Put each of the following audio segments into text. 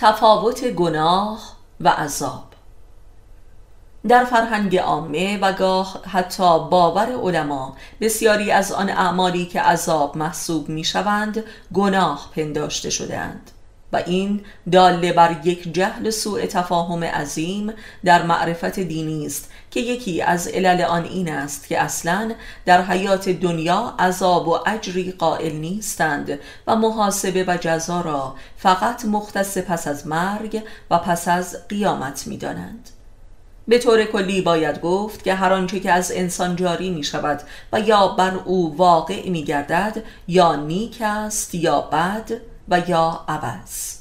تفاوت گناه و عذاب. در فرهنگ عامه و گاه حتی باور علما بسیاری از آن اعمالی که عذاب محسوب می شوند گناه پنداشته شدهاند. و این داله بر یک جهل سوء تفاهم عظیم در معرفت دینی است که یکی از علل آن این است که اصلا در حیات دنیا عذاب و اجری قائل نیستند و محاسبه و جزا را فقط مختص پس از مرگ و پس از قیامت می دانند. به طور کلی باید گفت که هر آنچه که از انسان جاری می شود و یا بر او واقع می گردد یا نیک است یا بد و یا عوض.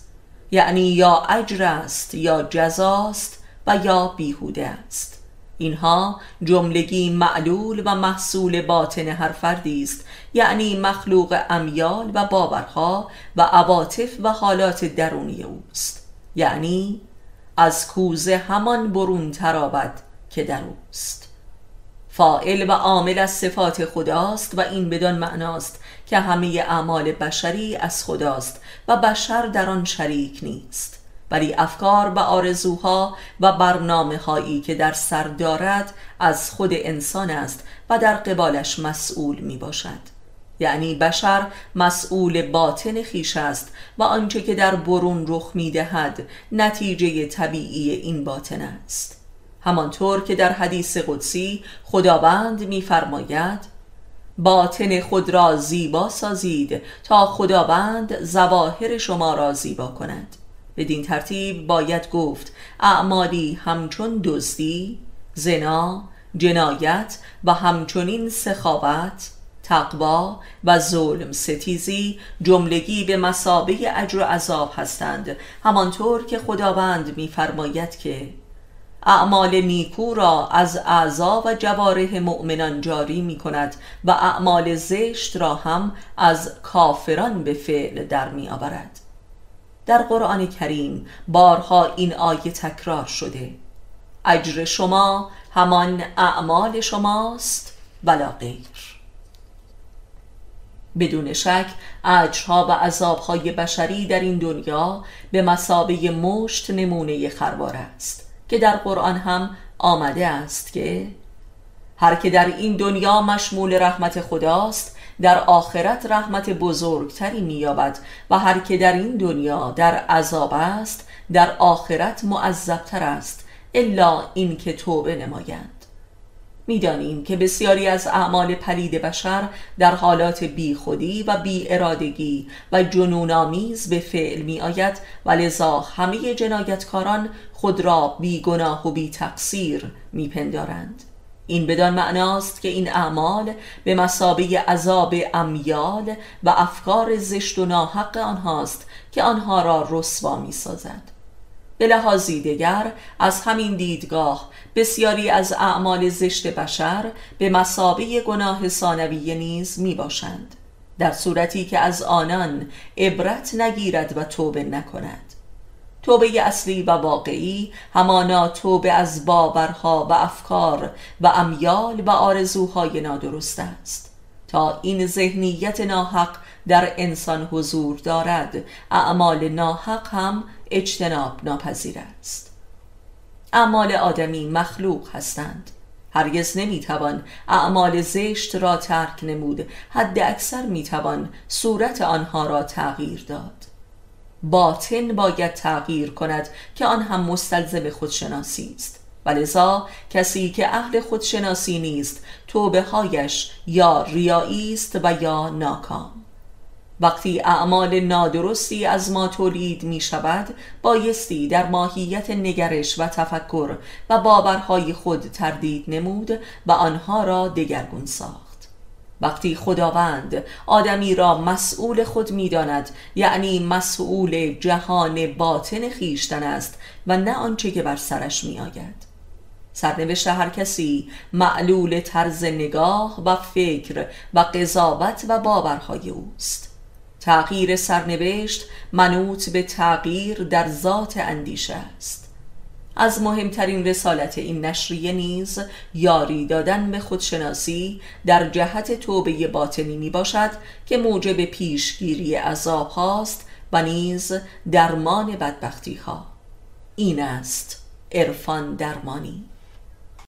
یعنی یا اجر است یا جزاست و یا بیهوده است. اینها جملگی معلول و محصول باطن هر فردی است. یعنی مخلوق امیال و باورها و عواطف و حالات درونی اوست. یعنی از کوزه همان برون ترابد که در اوست. فائل و عامل از صفات خداست و این بدان معناست که همه اعمال بشری از خداست و بشر در آن شریک نیست. ولی افکار و آرزوها و برنامه هایی که در سر دارد از خود انسان است و در قبالش مسئول می باشد یعنی بشر مسئول باطن خیش است و آنچه که در برون رخ می دهد نتیجه طبیعی این باطن است. همانطور که در حدیث قدسی خداوند میفرماید باطن خود را زیبا سازید تا خداوند زواهر شما را زیبا کند. بدین ترتیب باید گفت اعمالی همچون دزدی زنا جنایت و همچنین سخاوت تقوا و ظلم ستیزی جملگی به مسابه اجر و عذاب هستند. همانطور که خداوند میفرماید که اعمال نیکو را از اعضا و جواره مؤمنان جاری می کند و اعمال زشت را هم از کافران به فعل در می آورد در قرآن کریم بارها این آیه تکرار شده. اجر شما همان اعمال شماست ولا غیر. بدون شک اجرها و عذابهای بشری در این دنیا به مسابه مشت نمونه خروار است. که در قرآن هم آمده است که هر که در این دنیا مشمول رحمت خداست در آخرت رحمت بزرگتری مییابد و هر که در این دنیا در عذاب است در آخرت معذبتر است الا این که توبه نمایند می‌دانیم که بسیاری از اعمال پلید بشر در حالات بی خودی و بی ارادگی و جنونآمیز به فعل می آید و لذا همه جنایتکاران خود را بی گناه و بی تقصیر می پندارند. این بدان معناست که این اعمال به مسابه عذاب امیال و افکار زشت و ناحق آنهاست که آنها را رسوا می سازد. به لحاظی دیگر از همین دیدگاه بسیاری از اعمال زشت بشر به مسابه گناه ثانویه نیز می باشند در صورتی که از آنان عبرت نگیرد و توبه نکند. توبه اصلی و واقعی همانا توبه از باورها و افکار و امیال و آرزوهای نادرست است. تا این ذهنیت ناحق در انسان حضور دارد. اعمال ناحق هم اجتناب ناپذیر است. اعمال آدمی مخلوق هستند. هرگز نمی‌توان اعمال زشت را ترک نمود. حد اکثر می‌توان صورت آنها را تغییر داد. باطن باید تغییر کند که آن هم مستلزم خودشناسی است. ولذا کسی که اهل خودشناسی نیست توبه هایش یا ریایی است و یا ناکام. وقتی اعمال نادرستی از ما تولید می شود بایستی در ماهیت نگرش و تفکر و باورهای خود تردید نمود و آنها را دگرگون ساخت. وقتی خداوند آدمی را مسئول خود می داند یعنی مسئول جهان باطن خیشتن است و نه آنچه که بر سرش می آید سرنوشت هر کسی معلول طرز نگاه و فکر و قضاوت و باورهای اوست. تغییر سرنوشت منوط به تغییر در ذات اندیشه است. از مهمترین رسالت این نشریه نیز یاری دادن به خودشناسی در جهت توبه باطنی می باشد که موجب پیشگیری عذاب هاست و نیز درمان بدبختی ها. این است عرفان درمانی.